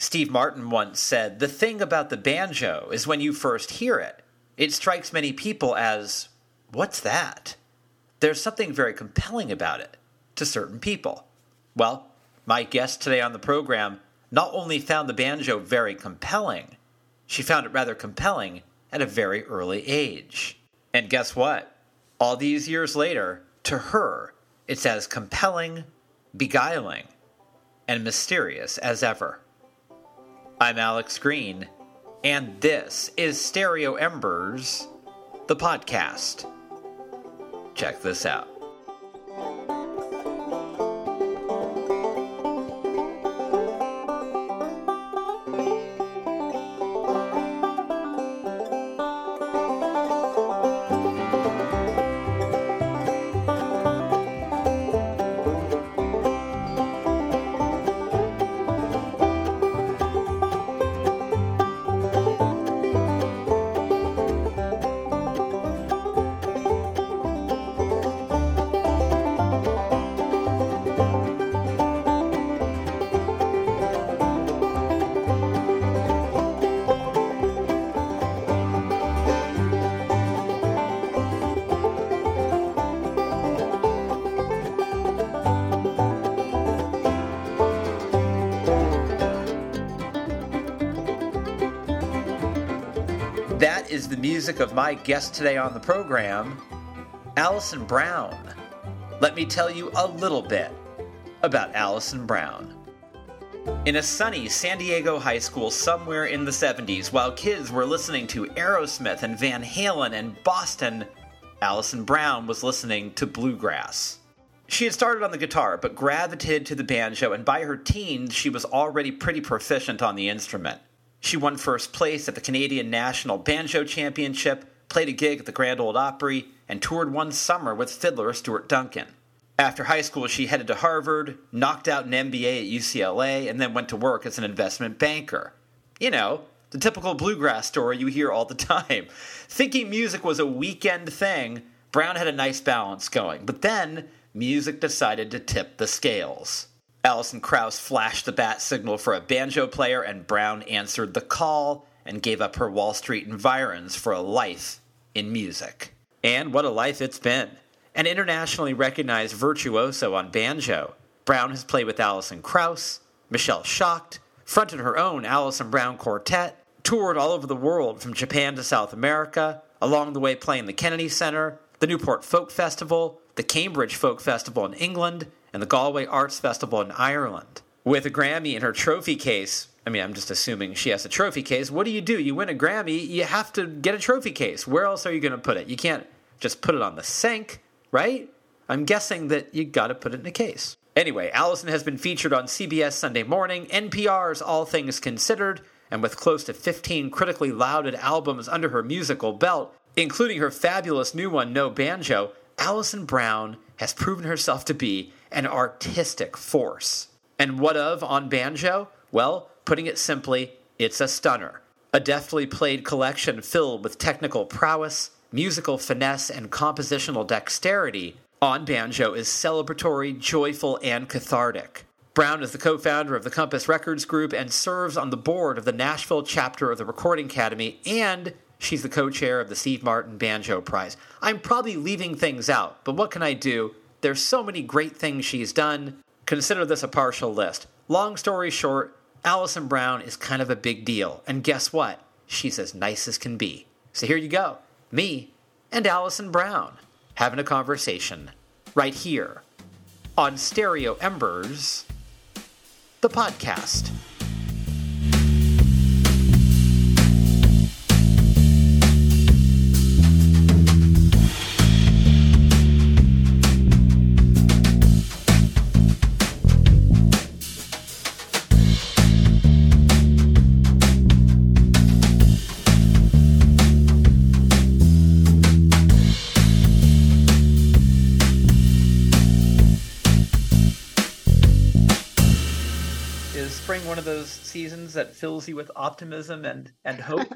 Steve Martin once said, The thing about the banjo is when you first hear it, it strikes many people as, What's that? There's something very compelling about it to certain people. Well, my guest today on the program not only found the banjo very compelling, she found it rather compelling at a very early age. And guess what? All these years later, to her, it's as compelling, beguiling, and mysterious as ever. I'm Alex Green, and this is Stereo Embers, the podcast. Check this out. Music of my guest today on the program, Alison Brown. Let me tell you a little bit about Alison Brown. In a sunny San Diego high school somewhere in the 70s, while kids were listening to Aerosmith and Van Halen and Boston, Alison Brown was listening to bluegrass. She had started on the guitar, but gravitated to the banjo, and by her teens, she was already pretty proficient on the instrument. She won first place at the Canadian National Banjo Championship, played a gig at the Grand Ole Opry, and toured one summer with fiddler Stuart Duncan. After high school, she headed to Harvard, knocked out an MBA at UCLA, and then went to work as an investment banker. You know, the typical bluegrass story you hear all the time. Thinking music was a weekend thing, Brown had a nice balance going, but then music decided to tip the scales. Alison Krauss flashed the bat signal for a banjo player, and Brown answered the call and gave up her Wall Street environs for a life in music. And what a life it's been. An internationally recognized virtuoso on banjo, Brown has played with Alison Krauss, Michelle Shocked, fronted her own Alison Brown Quartet, toured all over the world from Japan to South America, along the way playing the Kennedy Center, the Newport Folk Festival, the Cambridge Folk Festival in England, and the Galway Arts Festival in Ireland. With a Grammy in her trophy case, I mean, I'm just assuming she has a trophy case. What do you do? You win a Grammy, you have to get a trophy case. Where else are you going to put it? You can't just put it on the sink, right? I'm guessing that you got to put it in a case. Anyway, Alison has been featured on CBS Sunday Morning, NPR's All Things Considered, and with close to 15 critically lauded albums under her musical belt, including her fabulous new one, No Banjo, Alison Brown has proven herself to be an artistic force. And what of on banjo? Well, putting it simply, it's a stunner. A deftly played collection filled with technical prowess, musical finesse, and compositional dexterity, On Banjo is celebratory, joyful, and cathartic. Brown is the co founder of the Compass Records Group and serves on the board of the Nashville chapter of the Recording Academy, and she's the co chair of the Steve Martin Banjo Prize. I'm probably leaving things out, but what can I do? There's so many great things she's done. Consider this a partial list. Long story short, Alison Brown is kind of a big deal. And guess what? She's as nice as can be. So here you go. Me and Alison Brown having a conversation right here on Stereo Embers, the podcast. That fills you with optimism and, and hope?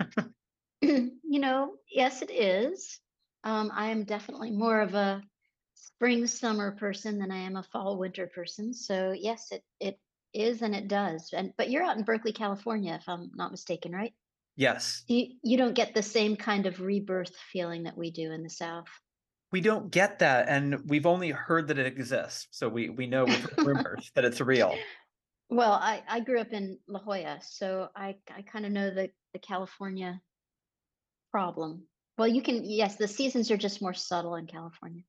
you know, yes, it is. Um, I am definitely more of a spring summer person than I am a fall winter person. So yes, it it is and it does. And but you're out in Berkeley, California, if I'm not mistaken, right? Yes. You you don't get the same kind of rebirth feeling that we do in the South. We don't get that, and we've only heard that it exists, so we we know with rumors that it's real. Well, I I grew up in La Jolla, so I I kind of know the the California problem. Well, you can yes, the seasons are just more subtle in California.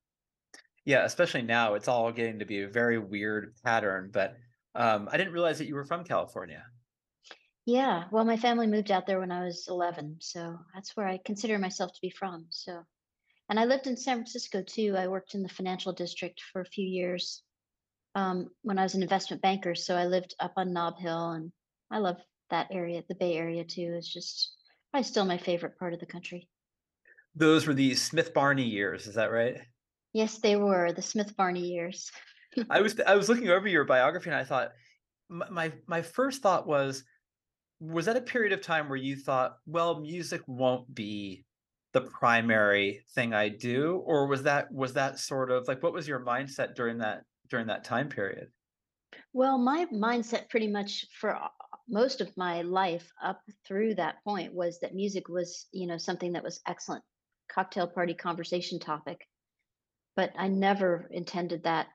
Yeah, especially now, it's all getting to be a very weird pattern. But um, I didn't realize that you were from California. Yeah, well, my family moved out there when I was 11, so that's where I consider myself to be from. So, and I lived in San Francisco too. I worked in the financial district for a few years um, when I was an investment banker. So I lived up on Nob Hill, and I love that area. The Bay Area too is just probably still my favorite part of the country. Those were the Smith Barney years, is that right? Yes, they were the Smith Barney years. I was I was looking over your biography and I thought my my first thought was was that a period of time where you thought, well, music won't be the primary thing I do, or was that was that sort of like what was your mindset during that during that time period? Well, my mindset pretty much for most of my life up through that point was that music was, you know, something that was excellent cocktail party conversation topic. But I never intended that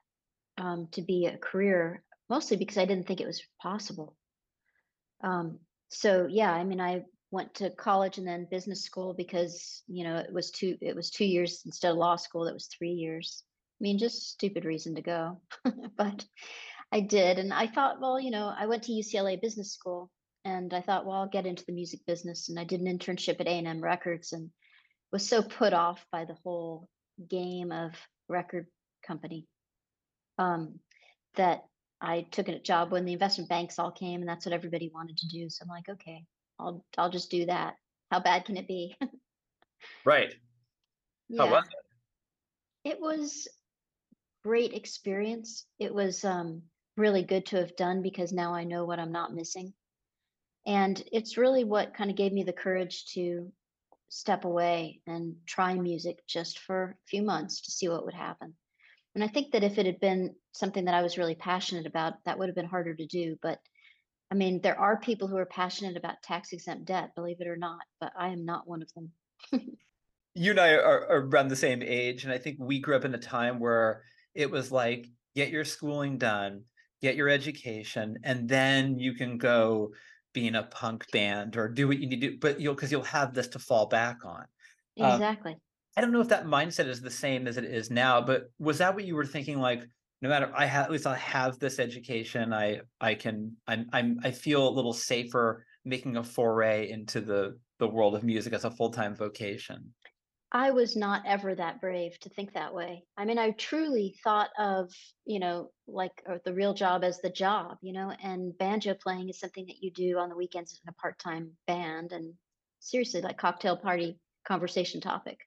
um, to be a career, mostly because I didn't think it was possible. Um, so yeah, I mean, I went to college and then business school because you know it was two it was two years instead of law school. That was three years. I mean, just stupid reason to go, but I did, and I thought, well, you know, I went to UCLA Business School, and I thought, well, I'll get into the music business, and I did an internship at A and M Records, and was so put off by the whole game of record company um, that I took a job when the investment banks all came, and that's what everybody wanted to do. So I'm like, okay, I'll I'll just do that. How bad can it be? right. Yeah. How was it? It was great experience. It was um, really good to have done because now I know what I'm not missing. And it's really what kind of gave me the courage to step away and try music just for a few months to see what would happen. And I think that if it had been something that I was really passionate about, that would have been harder to do. But I mean, there are people who are passionate about tax exempt debt, believe it or not, but I am not one of them. you and I are, are around the same age. And I think we grew up in a time where it was like, get your schooling done, get your education, and then you can go be in a punk band or do what you need to do, but you'll because you'll have this to fall back on. Um, exactly. Um, I don't know if that mindset is the same as it is now, but was that what you were thinking? Like, no matter I have at least I have this education, I I can I'm I'm I feel a little safer making a foray into the the world of music as a full time vocation. I was not ever that brave to think that way. I mean, I truly thought of, you know, like uh, the real job as the job, you know, and banjo playing is something that you do on the weekends in a part time band and seriously like cocktail party conversation topic.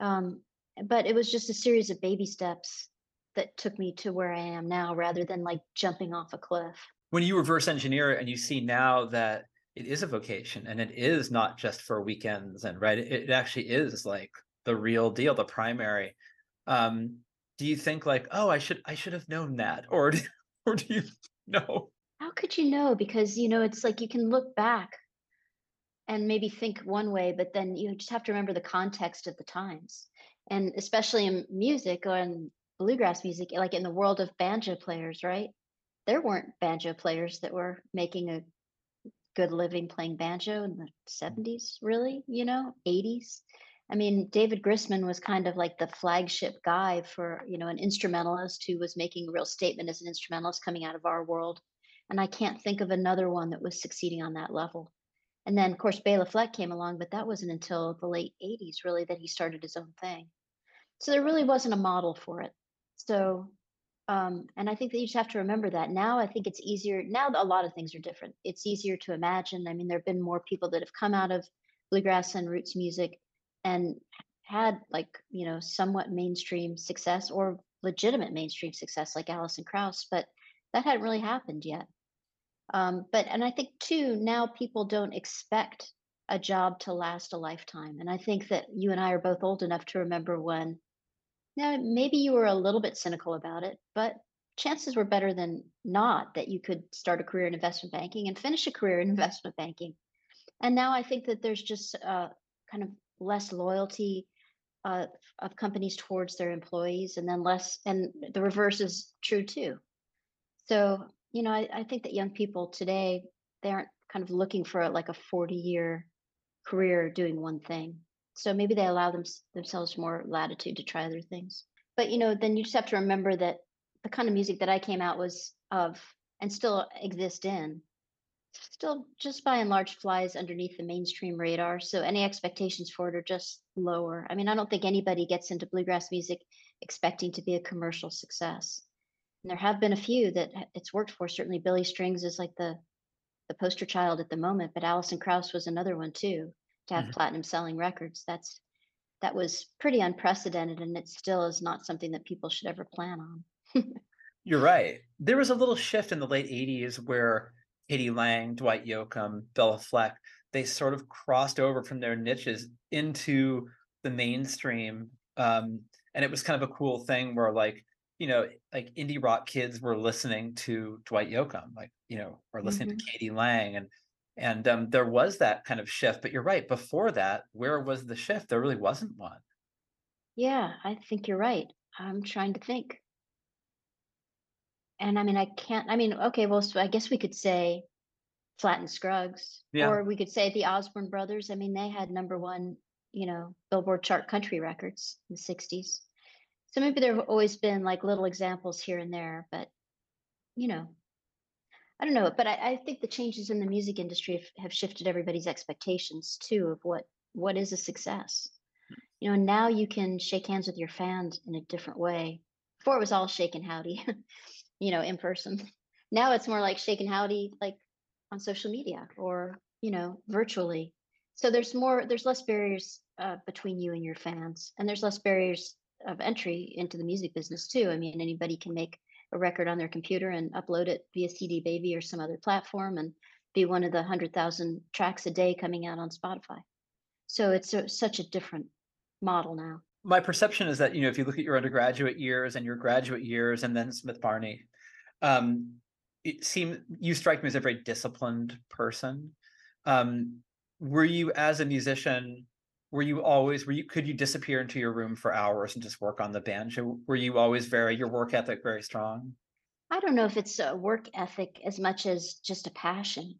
Um, but it was just a series of baby steps that took me to where I am now rather than like jumping off a cliff. When you reverse engineer it and you see now that it is a vocation and it is not just for weekends and right it, it actually is like the real deal the primary. Um do you think like oh i should i should have known that or or do you know? How could you know? Because you know it's like you can look back and maybe think one way but then you just have to remember the context of the times. And especially in music or in bluegrass music like in the world of banjo players right? There weren't banjo players that were making a good living playing banjo in the mm. 70s, really, you know, 80s. I mean, David Grisman was kind of like the flagship guy for, you know, an instrumentalist who was making a real statement as an instrumentalist coming out of our world. And I can't think of another one that was succeeding on that level. And then, of course, Bela Fleck came along, but that wasn't until the late 80s, really, that he started his own thing. So there really wasn't a model for it. So um, and I think that you just have to remember that. Now I think it's easier. Now a lot of things are different. It's easier to imagine. I mean, there have been more people that have come out of bluegrass and roots music and had like, you know, somewhat mainstream success or legitimate mainstream success like Alison Krauss, but that hadn't really happened yet. Um, but, and I think too, now people don't expect a job to last a lifetime. And I think that you and I are both old enough to remember when now, maybe you were a little bit cynical about it, but chances were better than not that you could start a career in investment banking and finish a career in investment banking. And now I think that there's just uh, kind of less loyalty uh, of companies towards their employees, and then less, and the reverse is true too. So, you know, I, I think that young people today they aren't kind of looking for like a 40 year career doing one thing. So maybe they allow them, themselves more latitude to try other things. But you know, then you just have to remember that the kind of music that I came out was of and still exist in still just by and large flies underneath the mainstream radar. So any expectations for it are just lower. I mean, I don't think anybody gets into bluegrass music expecting to be a commercial success. And there have been a few that it's worked for. Certainly, Billy Strings is like the the poster child at the moment, but Alison Krauss was another one too to have mm-hmm. platinum selling records. That's that was pretty unprecedented, and it still is not something that people should ever plan on. You're right. There was a little shift in the late '80s where k.d. lang, Dwight Yoakam, Béla Fleck, they sort of crossed over from their niches into the mainstream. Um, and it was kind of a cool thing where like you know, like indie rock kids were listening to Dwight Yoakam, like, you know, or listening mm-hmm. to k.d. lang. And and um, there was that kind of shift. But you're right, before that, where was the shift? There really wasn't one. Yeah, I think you're right. I'm trying to think. And I mean, I can't, I mean, okay, well, so I guess we could say Flatt and Scruggs, yeah. or we could say the Osborne brothers. I mean, they had number one, you know, Billboard chart country records in the 60s. So maybe there have always been like little examples here and there, but you know, I don't know. But I, I think the changes in the music industry have, have shifted everybody's expectations too of what what is a success. You know, now you can shake hands with your fans in a different way. Before it was all shake and howdy, you know, in person. Now it's more like shake and howdy, like on social media or you know, virtually. So there's more, there's less barriers uh, between you and your fans, and there's less barriers of entry into the music business too. I mean, anybody can make a record on their computer and upload it via CD Baby or some other platform and be one of the 100,000 tracks a day coming out on Spotify. So it's a, such a different model now. My perception is that, you know, if you look at your undergraduate years and your graduate years and then Smith Barney, um, it seems you strike me as a very disciplined person. Um, were you as a musician were you always were you could you disappear into your room for hours and just work on the banjo? Were you always very your work ethic very strong? I don't know if it's a work ethic as much as just a passion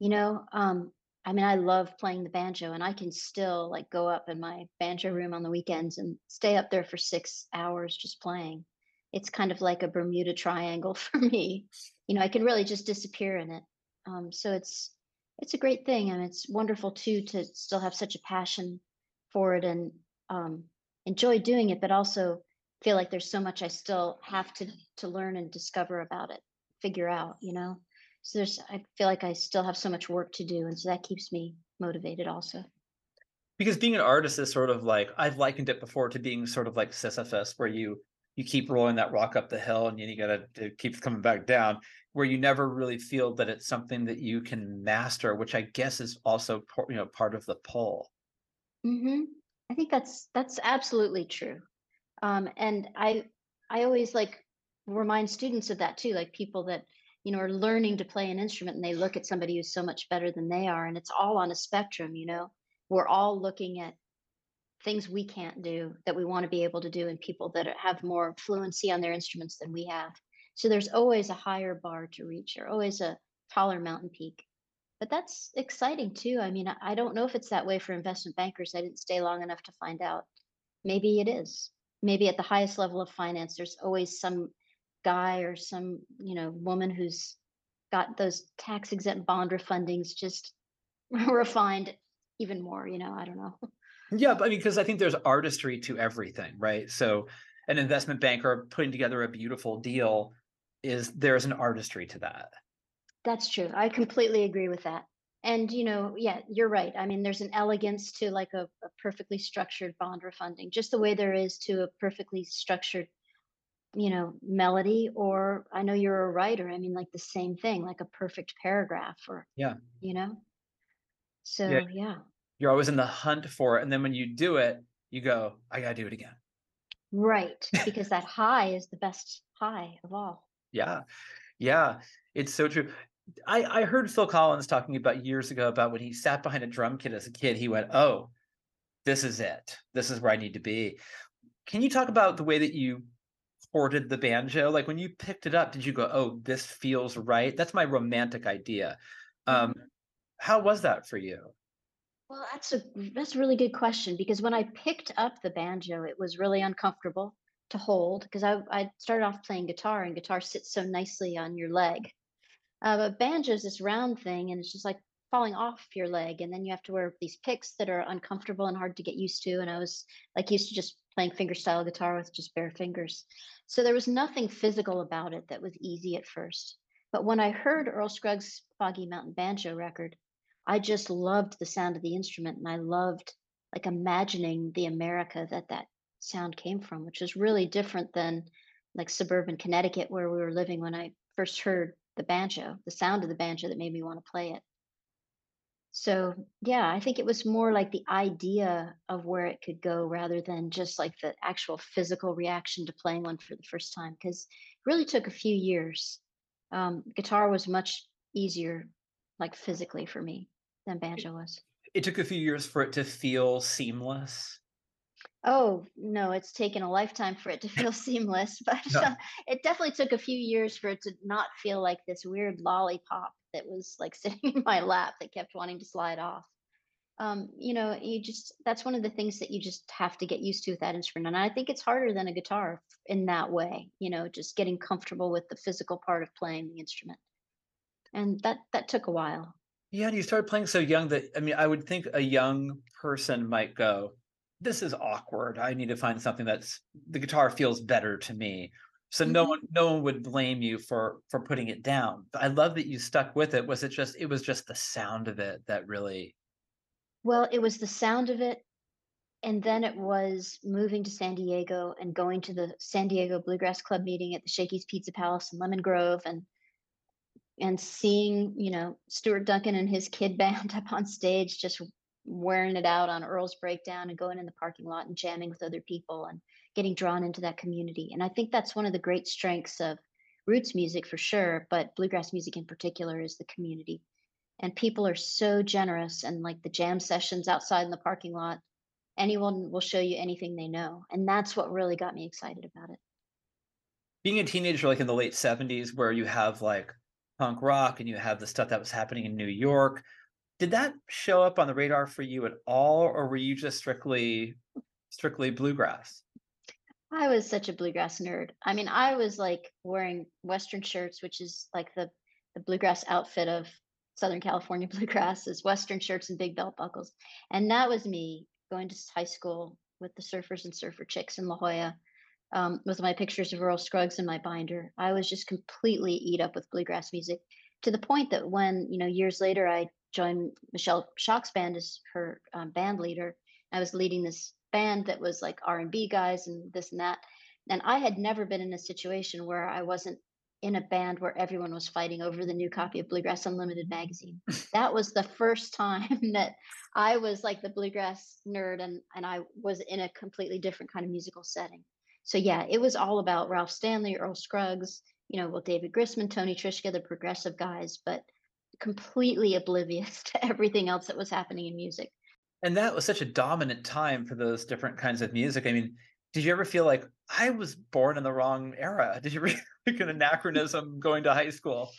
you know um i mean i love playing the banjo and i can still like go up in my banjo room on the weekends and stay up there for six hours just playing. It's kind of like a bermuda triangle for me you know i can really just disappear in it. Um so it's it's a great thing and it's wonderful too to still have such a passion for it and um, enjoy doing it but also feel like there's so much i still have to to learn and discover about it figure out you know? So there's i feel like i still have so much work to do and so that keeps me motivated also. Because being an artist is sort of like i've likened it before to being sort of like sisyphus where you you keep rolling that rock up the hill and then you gotta it keeps coming back down where you never really feel that it's something that you can master which i guess is also you know part of the pull hmm I think that's that's absolutely true. Um, and I I always like remind students of that too, like people that you know are learning to play an instrument and they look at somebody who's so much better than they are, and it's all on a spectrum. You know, we're all looking at things we can't do that we want to be able to do, and people that have more fluency on their instruments than we have. So there's always a higher bar to reach, or always a taller mountain peak but that's exciting too. I mean, I don't know if it's that way for investment bankers. I didn't stay long enough to find out. Maybe it is. Maybe at the highest level of finance, there's always some guy or some, you know, woman who's got those tax exempt bond refundings just refined even more, you know, I don't know. Yeah, but I mean, because I think there's artistry to everything, right? So an investment banker putting together a beautiful deal is there's an artistry to that. That's true. I completely agree with that. And you know, yeah, you're right. I mean, there's an elegance to like a, a perfectly structured bond refunding, just the way there is to a perfectly structured, you know, melody. Or I know you're a writer. I mean, like the same thing, like a perfect paragraph, or yeah, you know. So yeah. yeah. You're always in the hunt for it, and then when you do it, you go, "I gotta do it again." Right, because that high is the best high of all. Yeah. Yeah. It's so true. I I heard Phil Collins talking about years ago about when he sat behind a drum kit as a kid, he went, "Oh, this is it. This is where I need to be." Can you talk about the way that you ported the banjo? Like when you picked it up, did you go, "Oh, this feels right"? That's my romantic idea. Um, Mhm. how was that for you? Well, that's a that's a really good question because when I picked up the banjo, it was really uncomfortable to hold because I I started off playing guitar and guitar sits so nicely on your leg. Uh, but banjo is this round thing and it's just like falling off your leg and then you have to wear these picks that are uncomfortable and hard to get used to and I was like used to just playing fingerstyle guitar with just bare fingers. So there was nothing physical about it that was easy at first. But when I heard Earl Scruggs' Foggy Mountain Banjo record, I just loved the sound of the instrument and I loved like imagining the America that that sound came from, which was really different than like suburban Connecticut where we were living when I first heard the banjo, the sound of the banjo that made me want to play it. So, yeah, I think it was more like the idea of where it could go rather than just like the actual physical reaction to playing one for the first time, because it really took a few years. Um, guitar was much easier, like physically for me than banjo was. it took a few years for it to feel seamless. Oh, no, it's taken a lifetime for it to feel seamless, but uh, it definitely took a few years for it to not feel like this weird lollipop that was like sitting in my lap that kept wanting to slide off. Um, you know, you just that's one of the things that you just have to get used to with that instrument. And I think it's harder than a guitar in that way, you know, just getting comfortable with the physical part of playing the instrument. And that that took a while. Yeah, and you started playing so young that I mean, I would think a young person might go, "This is awkward. I need to find something that's the guitar feels better to me." So no mm-hmm. one no one would blame you for for putting it down. But I love that you stuck with it. Was it just it was just the sound of it that really Well, it was the sound of it And then it was moving to San Diego and going to the San Diego Bluegrass Club meeting at the Shakey's Pizza Palace in Lemon Grove and and seeing, you know, Stuart Duncan and his kid band up on stage just wearing it out on Earl's Breakdown and going in the parking lot and jamming with other people and getting drawn into that community. And I think that's one of the great strengths of roots music for sure, but bluegrass music in particular is the community. And people are so generous and like the jam sessions outside in the parking lot anyone will show you anything they know, and that's what really got me excited about it. being a teenager like in the late 70s where you have like punk rock and you have the stuff that was happening in New York, did that show up on the radar for you at all, or were you just strictly strictly bluegrass? I was such a bluegrass nerd. I mean, I was like wearing Western shirts, which is like the the bluegrass outfit of Southern California bluegrass is Western shirts and big belt buckles. And that was me going to high school with the surfers and surfer chicks in La Jolla um, with my pictures of Earl Scruggs in my binder. I was just completely eat up with bluegrass music to the point that when, you know, years later I joined Michelle Shocked's band as her um, band leader, I was leading this band that was like R&B guys and this and that. And I had never been in a situation where I wasn't in a band where everyone was fighting over the new copy of Bluegrass Unlimited magazine. That was the first time that I was like the bluegrass nerd and and I was in a completely different kind of musical setting. So yeah, it was all about Ralph Stanley, Earl Scruggs, you know, well, David Grisman, Tony Trischka, the progressive guys, but completely oblivious to everything else that was happening in music. And that was such a dominant time for those different kinds of music. I mean, did you ever feel like I was born in the wrong era? Did you really like an anachronism going to high school?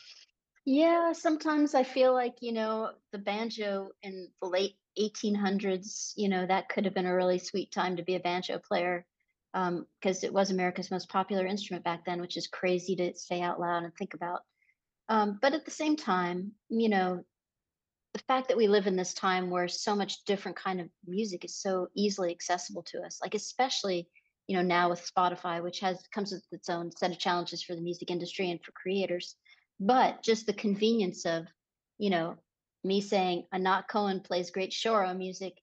Yeah, sometimes I feel like, you know, the banjo in the late 1800s, you know, that could have been a really sweet time to be a banjo player um, because it was America's most popular instrument back then, which is crazy to say out loud and think about. Um, but at the same time, you know, the fact that we live in this time where so much different kind of music is so easily accessible to us, like especially, you know, now with Spotify, which has comes with its own set of challenges for the music industry and for creators, but just the convenience of, you know, me saying Anat Cohen plays great Choro music,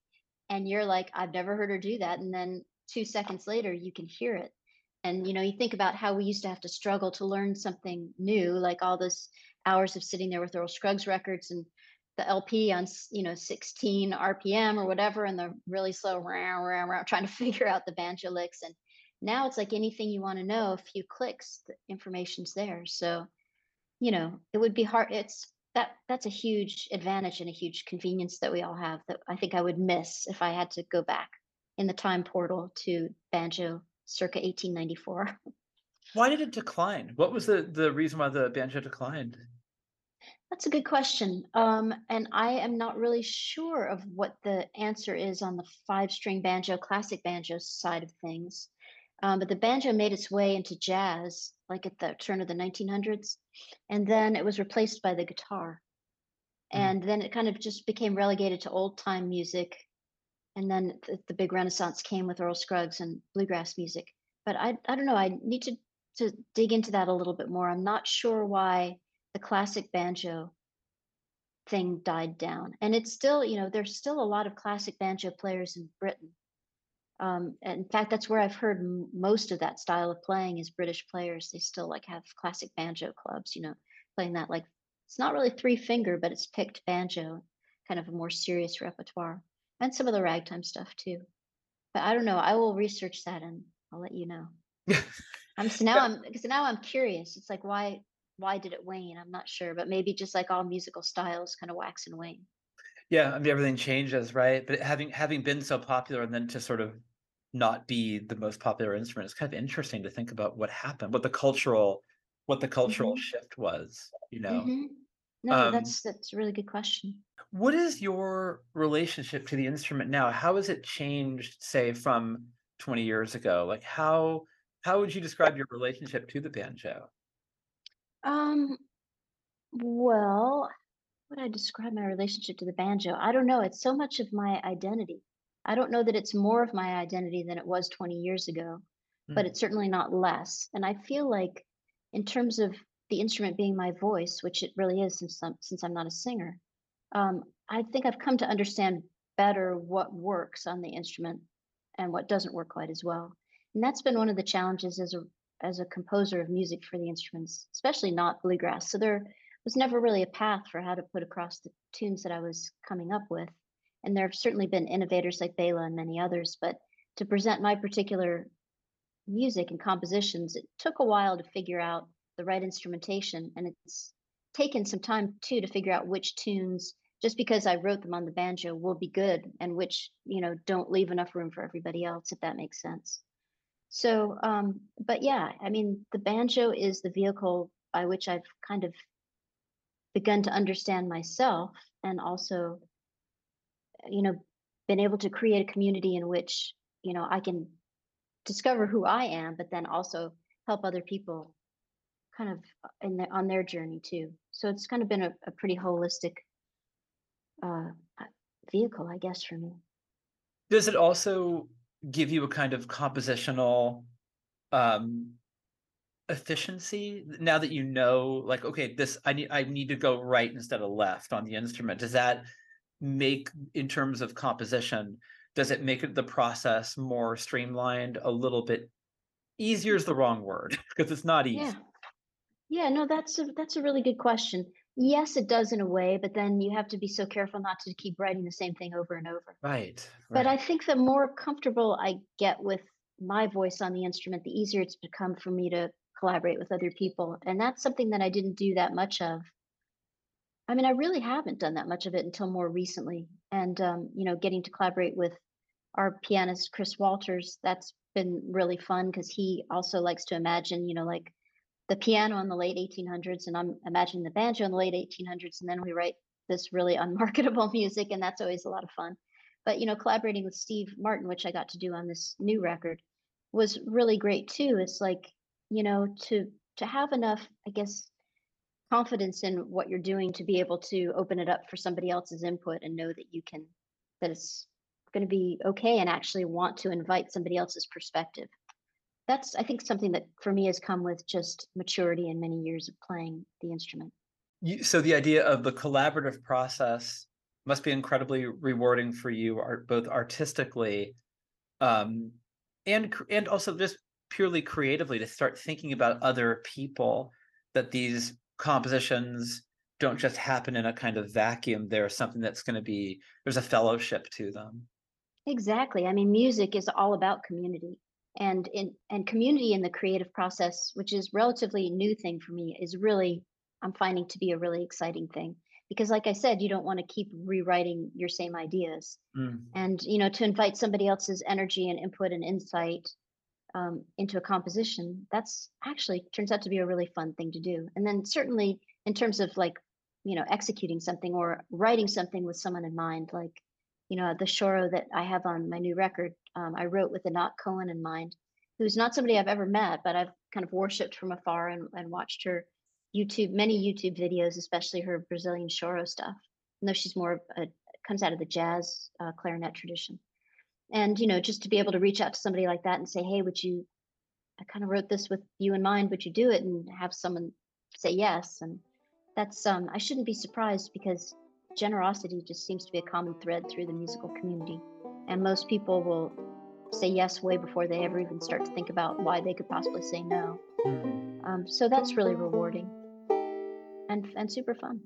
and you're like, I've never heard her do that, and then two seconds later you can hear it. And you know, you think about how we used to have to struggle to learn something new, like all those hours of sitting there with Earl Scruggs records and the LP on you know 16 RPM or whatever, and the really slow round rah, rah, trying to figure out the banjo licks. And Now it's like anything you want to know, a few clicks, the information's there. So, you know, it would be hard. It's that that's a huge advantage and a huge convenience that we all have that I think I would miss if I had to go back in the time portal to banjo circa 1894. Why did it decline? What was the the reason why the banjo declined? That's a good question. Um, and I am not really sure of what the answer is on the five string banjo, classic banjo side of things. Um, but the banjo made its way into jazz, like at the turn of the 1900s, and then it was replaced by the guitar. Mm. And then it kind of just became relegated to old time music. And then the, the big renaissance came with Earl Scruggs and bluegrass music. But I, I don't know. I need to, to dig into that a little bit more. I'm not sure why the classic banjo thing died down. And it's still, you know, there's still a lot of classic banjo players in Britain. Um, in fact, that's where I've heard m- most of that style of playing is British players. They still like have classic banjo clubs, you know, playing that like it's not really three finger, but it's picked banjo, kind of a more serious repertoire, and some of the ragtime stuff too. But I don't know. I will research that and I'll let you know. I'm so now I'm because now I'm curious. It's like why why did it wane? I'm not sure, but maybe just like all musical styles kind of wax and wane. Yeah, I mean everything changes, right? But having having been so popular and then to sort of not be the most popular instrument, it's kind of interesting to think about what happened, what the cultural what the cultural hmm shift was, you know. hmm No, Um, that's that's a really good question. what is your relationship to the instrument now? How has it changed, say, from 20 years ago? Like how how would you describe your relationship to the banjo? Um, well, how would I describe my relationship to the banjo? I don't know. It's so much of my identity. I don't know that it's more of my identity than it was 20 years ago, but Mm, it's certainly not less. And I feel like, in terms of the instrument being my voice, which it really is since I'm, since I'm not a singer, um, I think I've come to understand better what works on the instrument and what doesn't work quite as well. And that's been one of the challenges as a as a composer of music for the instruments, especially not bluegrass. So there was never really a path for how to put across the tunes that I was coming up with. And there have certainly been innovators like Bela and many others, but to present my particular music and compositions, it took a while to figure out the right instrumentation. And it's taken some time too to figure out which tunes, just because I wrote them on the banjo, will be good and which, you know, don't leave enough room for everybody else, if that makes sense. So, um, but yeah, I mean, the banjo is the vehicle by which I've kind of begun to understand myself and also, you know, been able to create a community in which, you know, I can discover who I am, but then also help other people kind of uh, in their, on their journey too. So it's kind of been a, a pretty holistic uh, uh, vehicle, I guess, for me. Does it also give you a kind of compositional um efficiency now that you know like okay this I need I need to go right instead of left on the instrument does that make in terms of composition does it make the process more streamlined a little bit easier is the wrong word because it's not easy Yeah, no, that's a that's a really good question. Yes, it does in a way, but then you have to be so careful not to keep writing the same thing over and over. right But I think the more comfortable I get with my voice on the instrument, the easier it's become for me to collaborate with other people. And that's something that I didn't do that much of. I mean, I really haven't done that much of it until more recently. And um, you know, getting to collaborate with our pianist Chris Walters, that's been really fun because he also likes to imagine, you know, like the piano in the late 1800s and I'm imagining the banjo in the late 1800s and then we write this really unmarketable music and that's always a lot of fun. But you know, collaborating with Steve Martin, which I got to do on this new record, was really great too. It's like, you know, to to have enough, I guess, confidence in what you're doing to be able to open it up for somebody else's input and know that you can that it's going to be okay and actually want to invite somebody else's perspective that's i think something that for me has come with just maturity and many years of playing the instrument. You, so the idea of the collaborative process must be incredibly rewarding for you art, both artistically um, and and also just purely creatively to start thinking about other people that these compositions don't just happen in a kind of vacuum. There's something that's going to be there's a fellowship to them. Exactly. I mean music is all about community and in and community in the creative process which is relatively new thing for me is really i'm finding to be a really exciting thing. Because like i said you don't want to keep rewriting your same ideas. Mm. and you know to invite somebody else's energy and input and insight um, into a composition that's actually turns out to be a really fun thing to do. And then certainly in terms of like you know executing something or writing something with someone in mind like you know the choro that i have on my new record um, i wrote with anat cohen in mind who's not somebody i've ever met but i've kind of worshipped from afar and, and watched her youtube many youtube videos especially her brazilian choro stuff even though she's more a, comes out of the jazz uh, clarinet tradition. And you know just to be able to reach out to somebody like that and say hey would you i kind of wrote this with you in mind would you do it? and have someone say yes. And that's um i shouldn't be surprised because generosity just seems to be a common thread through the musical community. And most people will say yes way before they ever even start to think about why they could possibly say no. Mm. um, so that's really rewarding and and super fun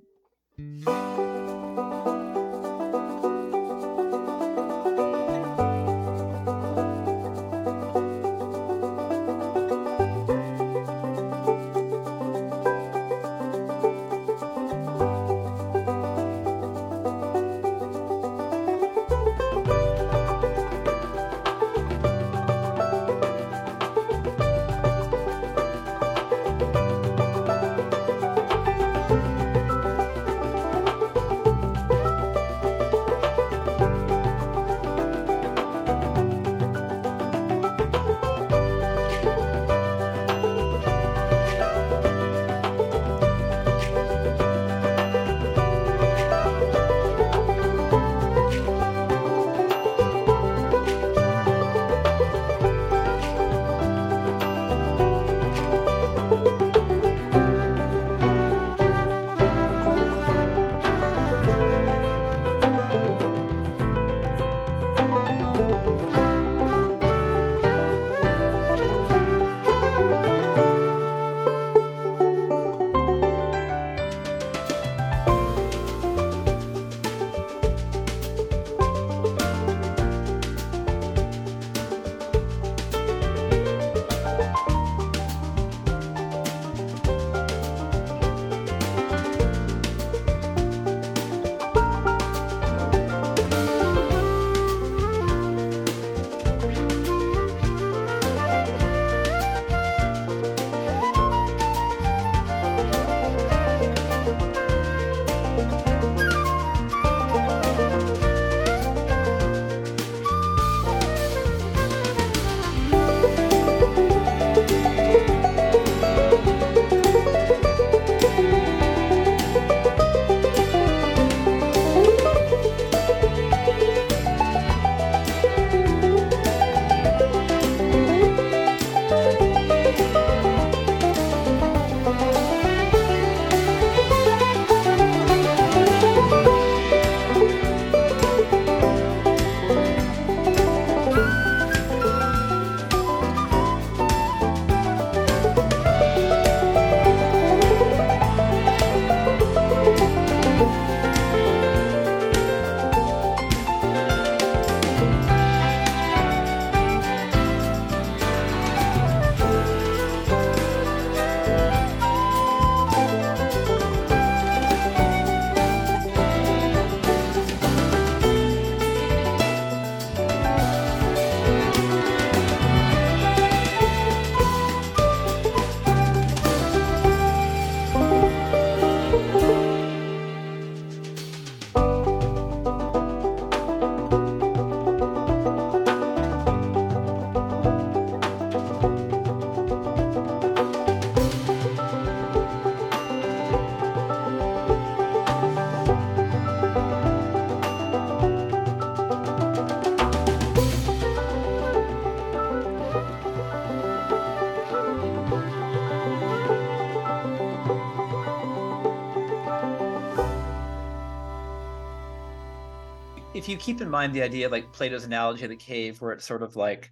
if you keep in mind the idea like Plato's analogy of the cave, where it's sort of like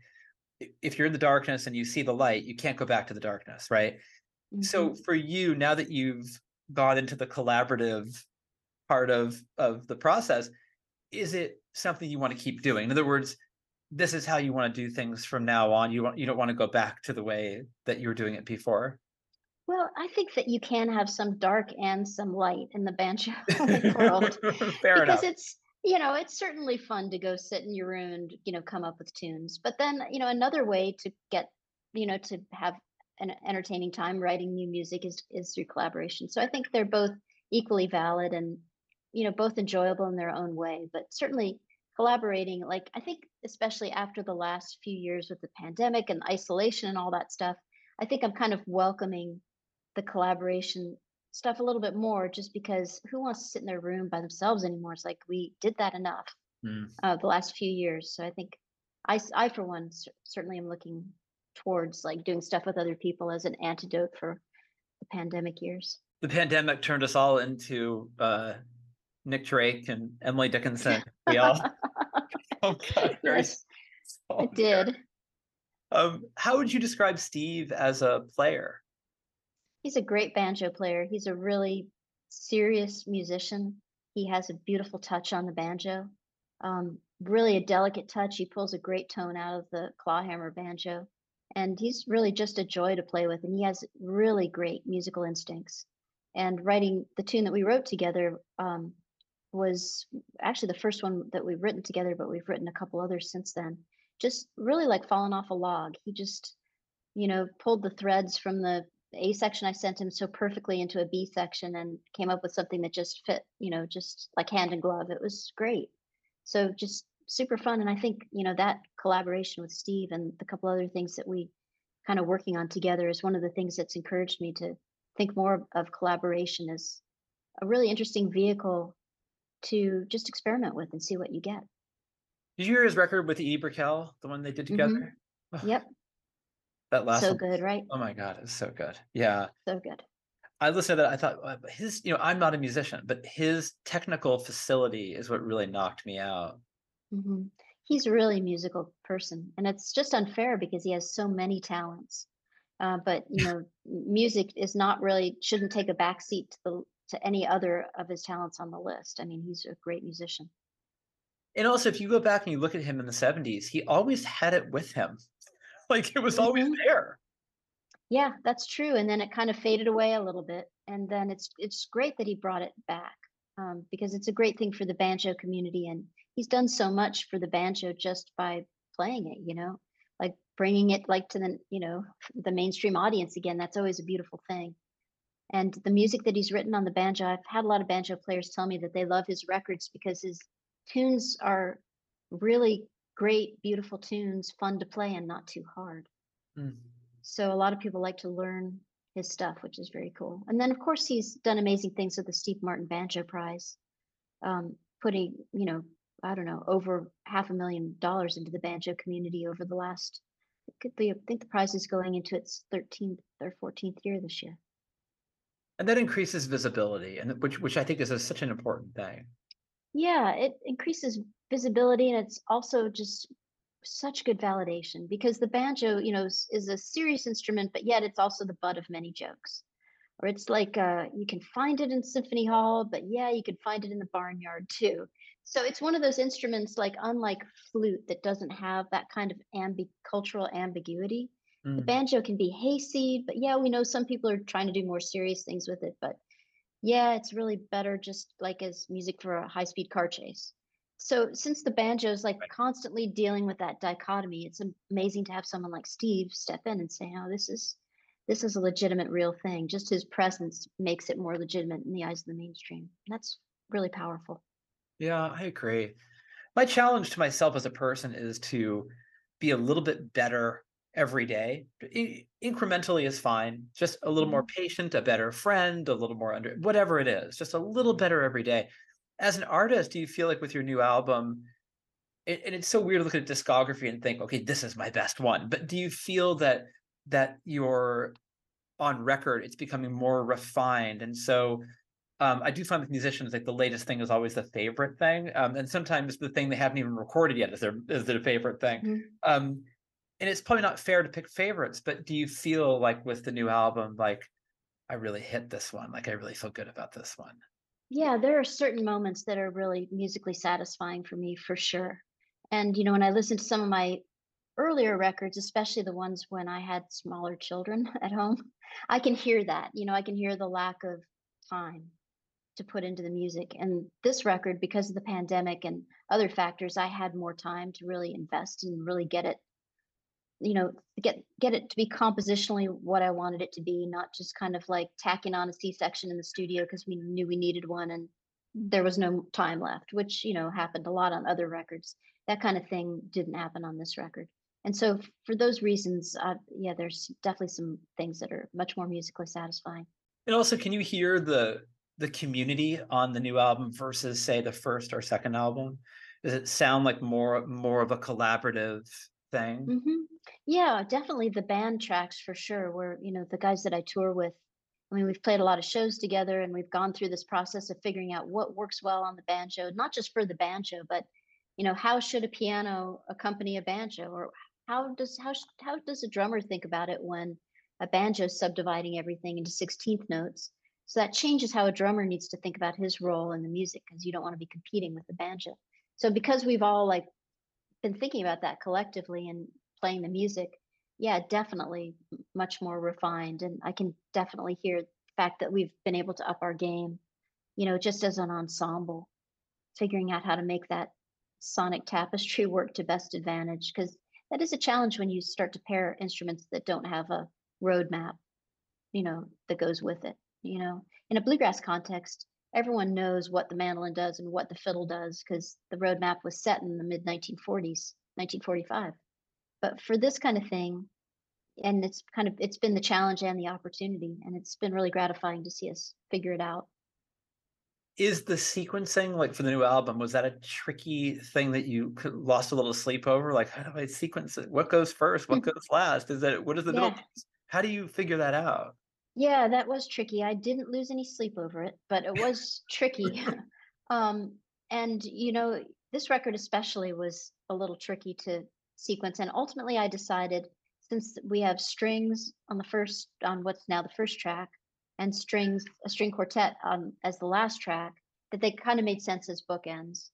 if you're in the darkness and you see the light, you can't go back to the darkness, right? Mhm. So for you, now that you've gone into the collaborative part of of the process, is it something you want to keep doing? In other words, this is how you want to do things from now on? You want you don't want to go back to the way that you were doing it before? Well, I think that you can have some dark and some light in the banjo world Fair because enough. it's you know it's certainly fun to go sit in your room and you know come up with tunes but then you know another way to get you know to have an entertaining time writing new music is is through collaboration so i think they're both equally valid and you know both enjoyable in their own way but certainly collaborating like i think especially after the last few years with the pandemic and isolation and all that stuff i think i'm kind of welcoming the collaboration stuff a little bit more just because who wants to sit in their room by themselves anymore it's like we did that enough Mm. uh, the last few years so i think I, I for one cer- certainly am looking towards like doing stuff with other people as an antidote for the pandemic years The pandemic turned us all into uh, Nick Drake and Emily Dickinson. We all oh God, yes it did Um, how would you describe Steve as a player? He's a great banjo player. He's a really serious musician. He has a beautiful touch on the banjo. Um, really a delicate touch. He pulls a great tone out of the clawhammer banjo. And he's really just a joy to play with and he has really great musical instincts. And writing the tune that we wrote together um, was actually the first one that we've written together but we've written a couple others since then. Just really like falling off a log. He just you know pulled the threads from the a section i sent him so perfectly into a b section and came up with something that just fit you know just like hand and glove. It was great. So just super fun and i think you know that collaboration with steve and the couple other things that we kind of working on together is one of the things that's encouraged me to think more of collaboration as a really interesting vehicle to just experiment with and see what you get. Did you hear his record with E. Brickell, the one they did mm-hmm. together? Ugh, yep That last so one. good right Oh my God, it's so good. Yeah. so good I listened to that. I thought uh, his, you know, I'm not a musician, but his technical facility is what really knocked me out. hmm He's a really musical person, and it's just unfair because he has so many talents. Uh, but you know, music is not really shouldn't take a backseat to the to any other of his talents on the list. I mean, he's a great musician. And also, if you go back and you look at him in the 70s, he always had it with him. Like it was always hmm there. Yeah, that's true. And then it kind of faded away a little bit, and then it's it's great that he brought it back um, because it's a great thing for the banjo community, and he's done so much for the banjo just by playing it. You know, like bringing it like to the you know the mainstream audience again. That's always a beautiful thing. And the music that he's written on the banjo, I've had a lot of banjo players tell me that they love his records because his tunes are really great, beautiful tunes, fun to play and not too hard. Mm. So a lot of people like to learn his stuff, which is very cool. And then of course he's done amazing things with the Steve Martin Banjo Prize, um, putting you know I don't know over half a million dollars into the banjo community over the last. It could be, I think the prize is going into its 13th or 14th year this year. And that increases visibility, and which which I think is a, such an important thing. Yeah, it increases visibility and it's also just such good validation because the banjo, you know, is, is a serious instrument, but yet it's also the butt of many jokes. Or it's like uh, you can find it in symphony hall, but yeah, you can find it in the barnyard too. So it's one of those instruments, like unlike flute, that doesn't have that kind of ambi- cultural ambiguity. The Mm. banjo can be hayseed, but yeah, we know some people are trying to do more serious things with it. But yeah, it's really better just like as music for a high speed car chase. So since the banjo is like Right. constantly dealing with that dichotomy, it's amazing to have someone like Steve step in and say, "Oh, this is this is a legitimate, real thing." Just his presence makes it more legitimate in the eyes of the mainstream. That's really powerful. Yeah, I agree. My challenge to myself as a person is to be a little bit better every day. I- incrementally is fine. Just a little more mm-hmm. patient, a better friend, a little more under whatever it is, just a little better every day. As an artist, do you feel like with your new album, it, and it's so weird to look at a discography and think, okay, this is my best one. But do you feel that that you're on record, it's becoming more refined, and so um, I do find with musicians like the latest thing is always the favorite thing, um, and sometimes the thing they haven't even recorded yet is their is their favorite thing. Mhm. Um, and it's probably not fair to pick favorites, but do you feel like with the new album, like I really hit this one, like I really feel good about this one? Yeah, there are certain moments that are really musically satisfying for me for sure. And you know, when I listen to some of my earlier records, especially the ones when I had smaller children at home, I can hear that. You know, I can hear the lack of time to put into the music. And this record, because of the pandemic and other factors, I had more time to really invest and really get it, you know, get get it to be compositionally what I wanted it to be, not just kind of like tacking on a C-section in the studio because we knew we needed one and there was no time left, which, you know, happened a lot on other records. That kind of thing didn't happen on this record. And so for those reasons, uh, yeah, there's definitely some things that are much more musically satisfying. And also, can you hear the the community on the new album versus say the first or second album? Does it sound like more more of a collaborative thing? hmm Yeah, definitely the band tracks for sure. Where you know the guys that I tour with. I mean, we've played a lot of shows together, and we've gone through this process of figuring out what works well on the banjo, not just for the banjo, but you know, how should a piano accompany a banjo, or how does how how does a drummer think about it when a banjo is subdividing everything into sixteenth notes? So that changes how a drummer needs to think about his role in the music because you don't want to be competing with the banjo. So because we've all like been thinking about that collectively and playing the music, yeah, definitely much more refined. And I can definitely hear the fact that we've been able to up our game, you know, just as an ensemble, figuring out how to make that sonic tapestry work to best advantage. Because that is a challenge when you start to pair instruments that don't have a roadmap, you know, that goes with it. You know, in a bluegrass context, everyone knows what the mandolin does and what the fiddle does because the roadmap was set in the mid 1940s, 1945. But for this kind of thing, and it's kind of it's been the challenge and the opportunity, and it's been really gratifying to see us figure it out. Is the sequencing like for the new album? Was that a tricky thing that you lost a little sleep over? Like, how do I sequence it? What goes first? What mm. goes last? Is that what is the middle Yeah, piece? How do you figure that out? Yeah, that was tricky. I didn't lose any sleep over it, but it was tricky. um, and you know, this record especially was a little tricky to sequence. And ultimately, I decided since we have strings on the first on what's now the first track and strings a string quartet on as the last track that they kind of made sense as bookends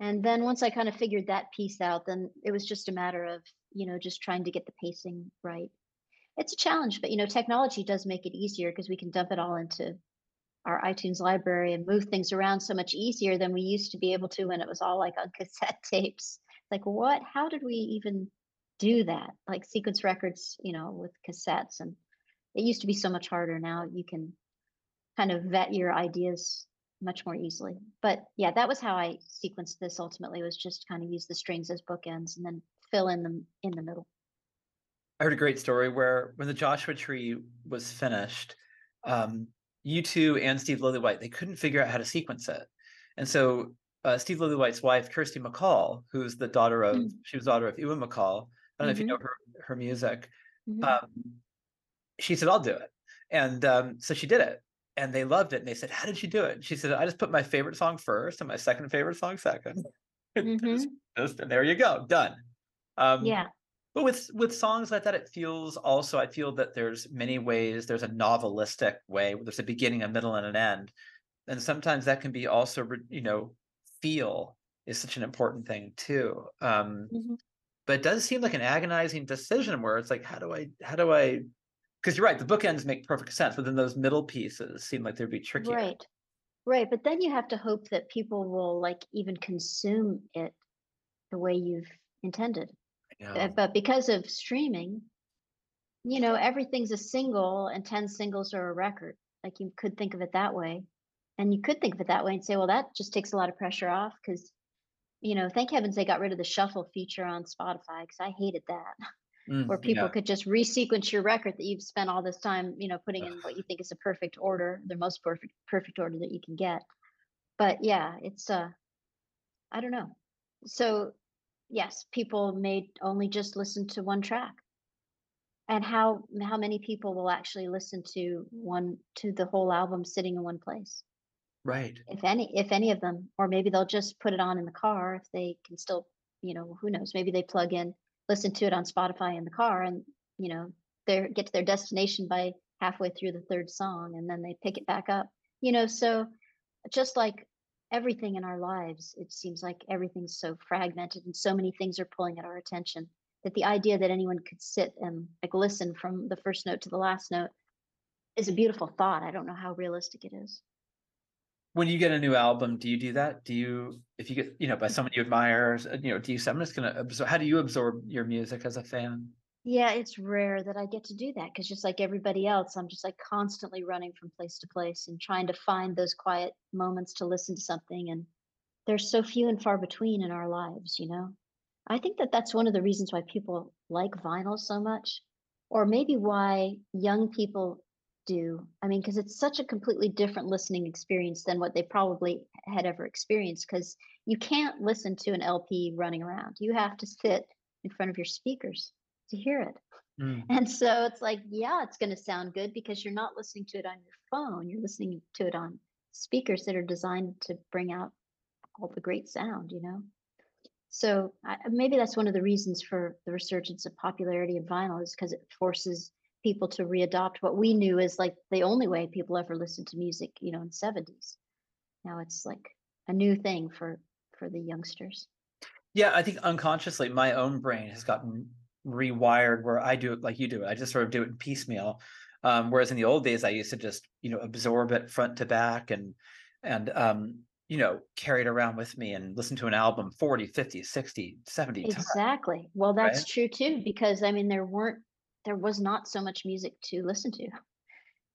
and then once i kind of figured that piece out then it was just a matter of you know just trying to get the pacing right it's a challenge but you know technology does make it easier because we can dump it all into our itunes library and move things around so much easier than we used to be able to when it was all like on cassette tapes like what how did we even do that like sequence records you know with cassettes and it used to be so much harder. Now you can kind of vet your ideas much more easily. But yeah, that was how I sequenced this ultimately was just kind of use the strings as bookends and then fill in them in the middle. I heard a great story where when the Joshua Tree was finished, um, U2 and Steve Lillywhite they couldn't figure out how to sequence it, and so uh, Steve Lillywhite's wife, Kirsty MacColl, who's the daughter of Mm, she was daughter of Ewan MacColl. I don't know if you Mm-hmm. know her her music. hmm Um, she said, "I'll do it," and um, so she did it, and they loved it. And they said, "How did you do it?" And She said, "I just put my favorite song first and my second favorite song second. hmm just, just, and there you go, done." Um, Yeah. But with with songs like that, it feels also I feel that there's many ways. There's a novelistic way. There's a beginning, a middle, and an end, and sometimes that can be also you know feel is such an important thing too. Um, hmm but it does seem like an agonizing decision where it's like, how do I how do I because you're right, the bookends make perfect sense, but then those middle pieces seem like they'd be tricky Right. Right. But then you have to hope that people will like even consume it the way you've intended. Uh. But because of streaming, you know, everything's a single and 10 singles are a record. Like you could think of it that way. And you could think of it that way and say, well, that just takes a lot of pressure off because, you know, thank heavens they got rid of the shuffle feature on Spotify because I hated that, Mm, where people yeah. could just resequence your record that you've spent all this time, you know, putting in what you think is a perfect order, the most perfect perfect order that you can get. But yeah, it's uh I don't know. So yes, people may only just listen to one track and how how many people will actually listen to one to the whole album sitting in one place right. if any if any of them or maybe they'll just put it on in the car if they can still you know who knows maybe they plug in listen to it on spotify in the car and you know they get to their destination by halfway through the third song and then they pick it back up you know so just like everything in our lives, it seems like everything's so fragmented and so many things are pulling at our attention that the idea that anyone could sit and like listen from the first note to the last note is a beautiful thought. I don't know how realistic it is. When you get a new album, do you do that? Do you, if you get, you know, by mm. someone you admire, you know, do you say, I'm just going to absorb, how do you absorb your music as a fan? Yeah, it's rare that I get to do that because just like everybody else, I'm just like constantly running from place to place and trying to find those quiet moments to listen to something. And there's so few and far between in our lives, you know? I think that that's one of the reasons why people like vinyl so much, or maybe why young people do. I mean, because it's such a completely different listening experience than what they probably had ever experienced. Because you can't listen to an LP running around, you have to sit in front of your speakers to hear it. Mm. And so it's like, yeah, it's going to sound good because you're not listening to it on your phone. You're listening to it on speakers that are designed to bring out all the great sound, you know? So I, maybe that's one of the reasons for the resurgence of popularity of vinyl is because it forces people to readopt what we knew as like the only way people ever listened to music, you know, in 70s. Now it's like a new thing for for the youngsters. Yeah, I think unconsciously my own brain has gotten rewired where I do it like you do it. I just sort of do it in piecemeal. Um, whereas in the old days, I used to just you know absorb it front to back and and um, you know carry it around with me and listen to an album 40 50 60 70 exactly times, well that's right? true too because i mean there weren't there was not so much music to listen to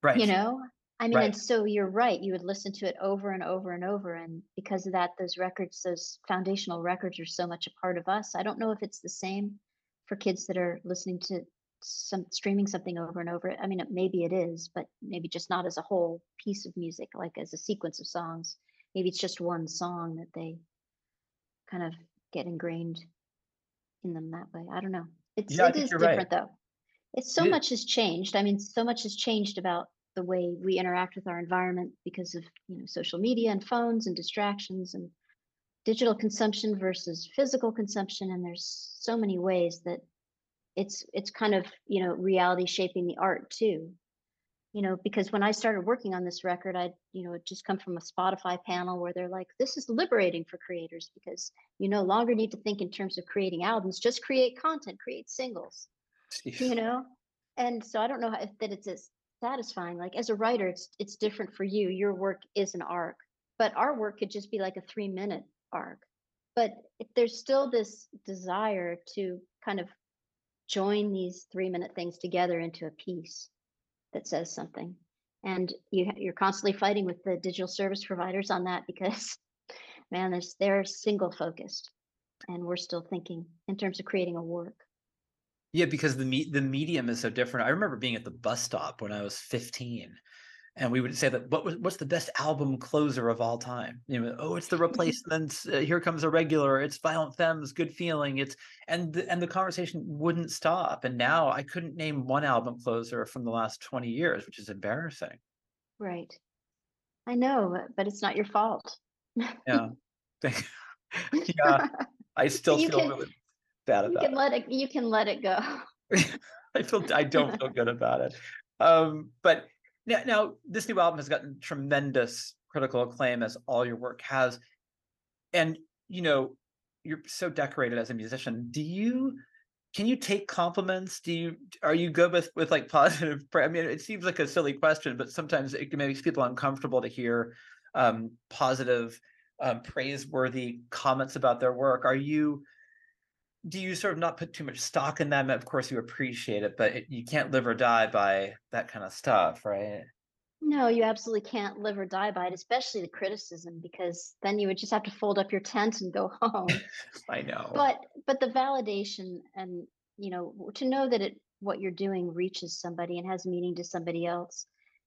right you know i mean right. and so you're right you would listen to it over and over and over and because of that those records those foundational records are so much a part of us i don't know if it's the same for kids that are listening to some streaming something over and over. I mean, maybe it is, but maybe just not as a whole piece of music, like as a sequence of songs. Maybe it's just one song that they kind of get ingrained in them that way. I don't know. It's yeah, it is different right. though. It's so much has changed. I mean, so much has changed about the way we interact with our environment because of you know social media and phones and distractions and digital consumption versus physical consumption and there's so many ways that it's it's kind of you know reality shaping the art too. You know because when i started working on this record i you know just come from a spotify panel where they're like this is liberating for creators because you no longer need to think in terms of creating albums just create content create singles. Jeez. you know? And so i don't know if that it's as satisfying like as a writer it's it's different for you. Your work is an arc but our work could just be like a three minute arc. But there's still this desire to kind of join these three minute things together into a piece that says something. And you, you're constantly fighting with the digital service providers on that because, man, they're single focused, and we're still thinking in terms of creating a work. Yeah, because the me- the medium is so different. I remember being at the bus stop when I was 15 and we would say that what was what's the best album closer of all time? You know oh it's the replacements uh, here comes a regular it's violent femmes good feeling it's and the, and the conversation wouldn't stop and now i couldn't name one album closer from the last 20 years which is embarrassing. Right. I know but it's not your fault. Yeah. Yeah i still feel can, really bad about you can it. let it you can let it go. I feel i don't feel good about it. Um but now, now, this new album has gotten tremendous critical acclaim as all your work has. And, you know, you're so decorated as a musician. Do you can you take compliments? Do you are you good with with like positive? I mean, it seems like a silly question, but sometimes it makes people uncomfortable to hear um, positive, um, praiseworthy comments about their work. Are you do you sort of not put too much stock in them? Of course, you appreciate it, but it, you can't live or die by that kind of stuff, right? No, you absolutely can't live or die by it, especially the criticism, because then you would just have to fold up your tent and go home. I know. But but the validation and you know to know that it what you're doing reaches somebody and has meaning to somebody else,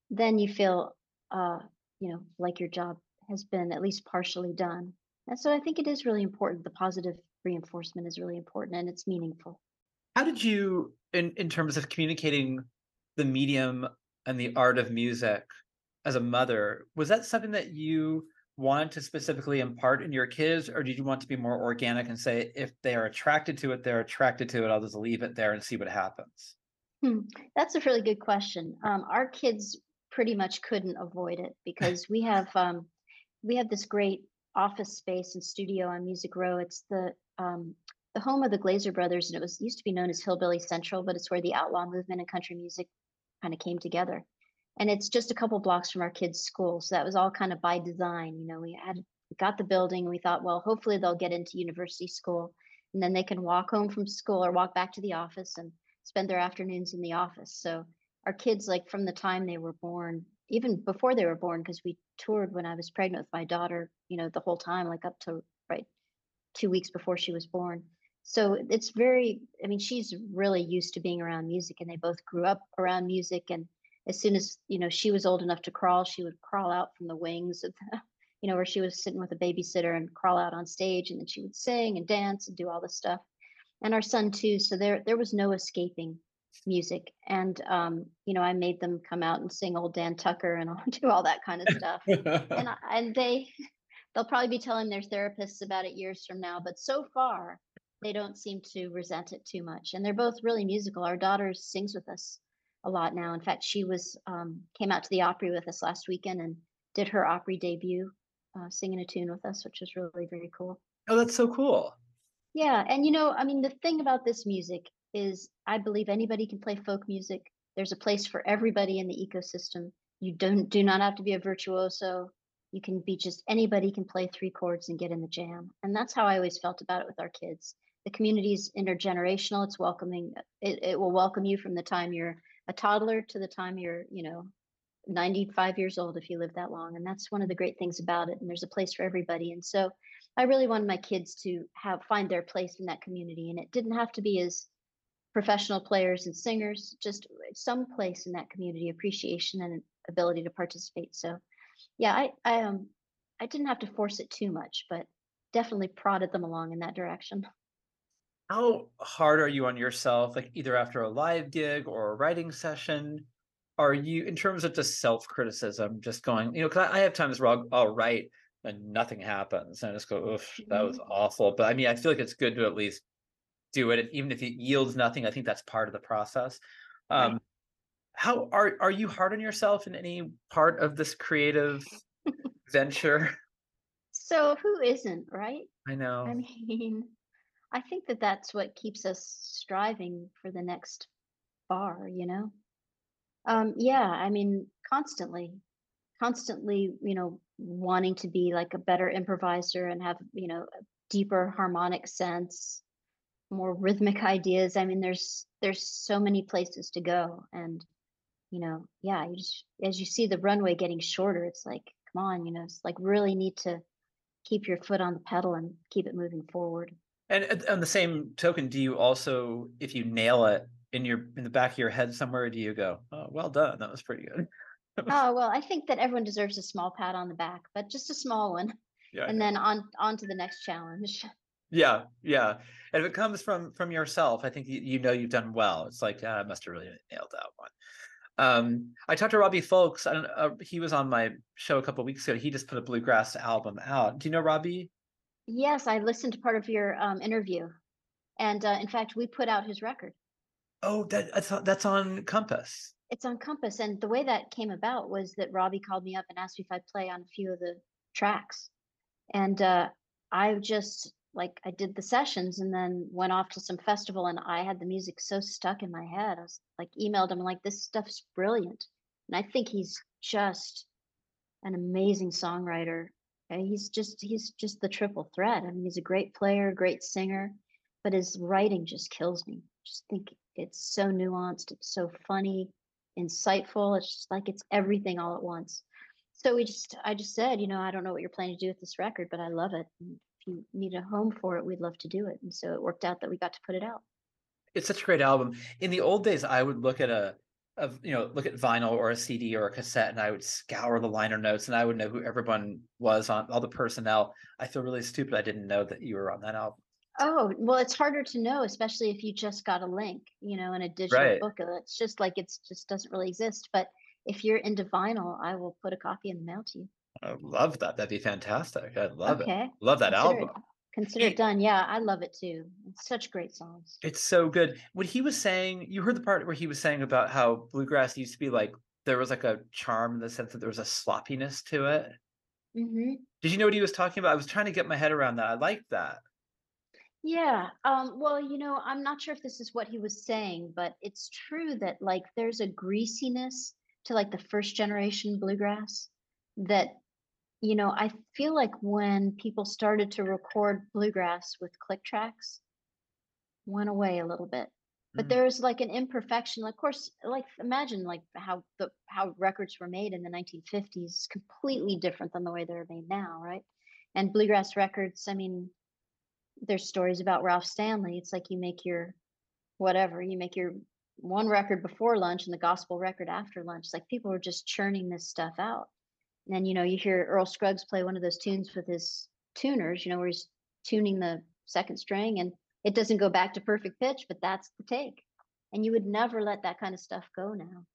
then you feel uh you know like your job has been at least partially done. And so I think it is really important. The positive reinforcement is really important and it's meaningful. How did you, in, in terms of communicating the medium and the art of music as a mother, was that something that you wanted to specifically impart in your kids, or did you want to be more organic and say, if they are attracted to it, they're attracted to it, I'll just leave it there and see what happens? Hmm. That's a really good question. Um, our kids pretty much couldn't avoid it because we have um, we have this great office space and studio on Music Row. It's the um, the home of the Glaser brothers, and it was used to be known as Hillbilly Central, but it's where the outlaw movement and country music kind of came together. And it's just a couple blocks from our kids' school, so that was all kind of by design. You know, we had got the building. We thought, well, hopefully they'll get into university school, and then they can walk home from school or walk back to the office and spend their afternoons in the office. So our kids, like from the time they were born, even before they were born, because we toured when I was pregnant with my daughter, you know, the whole time, like up to right two weeks before she was born. So it's very i mean she's really used to being around music and they both grew up around music and as soon as you know she was old enough to crawl she would crawl out from the wings of the, you know where she was sitting with a babysitter and crawl out on stage and then she would sing and dance and do all this stuff. And our son too so there there was no escaping music and um you know i made them come out and sing old dan tucker and I'll do all that kind of stuff. And I, and they they'll probably be telling their therapists about it years from now but so far they don't seem to resent it too much and they're both really musical. Our daughter sings with us a lot now. In fact she was um, came out to the opry with us last weekend and did her opry debut uh, singing a tune with us which was really very cool. Oh that's so cool. Yeah and you know i mean the thing about this music is i believe anybody can play folk music. There's a place for everybody in the ecosystem. You don't do not have to be a virtuoso. You can be just anybody can play three chords and get in the jam. And that's how i always felt about it with our kids. The community is intergenerational. It's welcoming it, it will welcome you from the time you're a toddler to the time you're you know 95 years old if you live that long. And that's one of the great things about it. And there's a place for everybody. And so i really wanted my kids to have find their place in that community. And it didn't have to be as professional players and singers just some place in that community appreciation and ability to participate. So yeah i i um i didn't have to force it too much but definitely prodded them along in that direction. How hard are you on yourself like either after a live gig or a writing session? Are you in terms of just self-criticism just going you know because I, I, have times where I'll, I'll, write and nothing happens and i just go Oof, that was mm-hmm. awful. But i mean i feel like it's good to at least do it even if it yields nothing i think that's part of the process. Um right. how are are you hard on yourself in any part of this creative venture? So who isn't right? I know. I mean I think that that's what keeps us striving for the next bar, you know? Um, yeah, I mean, constantly, constantly, you know, wanting to be like a better improviser and have, you know, a deeper harmonic sense, more rhythmic ideas. I mean, there's there's so many places to go. And, you know, yeah, you just as you see the runway getting shorter, it's like, come on, you know, it's like really need to keep your foot on the pedal and keep it moving forward. And on the same token, do you also, if you nail it in your in the back of your head somewhere, do you go, "Oh, well done, that was pretty good"? oh well, I think that everyone deserves a small pat on the back, but just a small one. Yeah. And then on on to the next challenge. Yeah, yeah. And if it comes from from yourself, I think you, you know you've done well. It's like ah, I must have really nailed that one. Um, I talked to Robbie Fulks don't, uh, he was on my show a couple weeks ago. He just put a bluegrass album out. Do you know Robbie? Yes, I listened to part of your um, interview, and uh, in fact, we put out his record. Oh, that that's that's on Compass. It's on Compass, and the way that came about was that Robbie called me up and asked me if I'd play on a few of the tracks, and uh, I just like I did the sessions and then went off to some festival, and I had the music so stuck in my head. I was like, emailed him like, "This stuff's brilliant," and I think he's just an amazing songwriter uh, he's just he's just the triple threat. I mean, he's a great player, great singer, but his writing just kills me. Just think it's so nuanced, it's so funny, insightful. It's just like it's everything all at once. So we just I just said, you know, I don't know what you're planning to do with this record, but I love it. And you need a home for it, we'd love to do it. And so it worked out that we got to put it out. It's such a great album. In the old days, I would look at a of you know look at vinyl or a cd or a cassette and i would scour the liner notes and i would know who everyone was on all the personnel i feel really stupid i didn't know that you were on that album oh well it's harder to know especially if you just got a link you know in a digital right. book it's just like it's just doesn't really exist but if you're into vinyl i will put a copy in the mail to you i love that that'd be fantastic i'd love okay. it love that Consider album it. Consider it done. Yeah, I love it too. It's such great songs. It's so good. What he was saying, you heard the part where he was saying about how bluegrass used to be like there was like a charm in the sense that there was a sloppiness to it. hmm Did you know what he was talking about? I was trying to get my head around that. I liked that. Yeah. Um, well, you know, I'm not sure if this is what he was saying, but it's true that like there's a greasiness to like the first generation bluegrass that, you know, I feel like when people started to record bluegrass with click tracks, went away a little bit. But Mm, there's like an imperfection. Of course, like imagine like how the how records were made in the 1950s, completely different than the way they're made now, right? And bluegrass records, I mean, there's stories about Ralph Stanley. It's like you make your whatever, you make your one record before lunch and the gospel record after lunch. It's like people were just churning this stuff out. And you know, you hear Earl Scruggs play one of those tunes with his tuners, you know, where he's tuning the second string and it doesn't go back to perfect pitch, but that's the take. And you would never let that kind of stuff go now.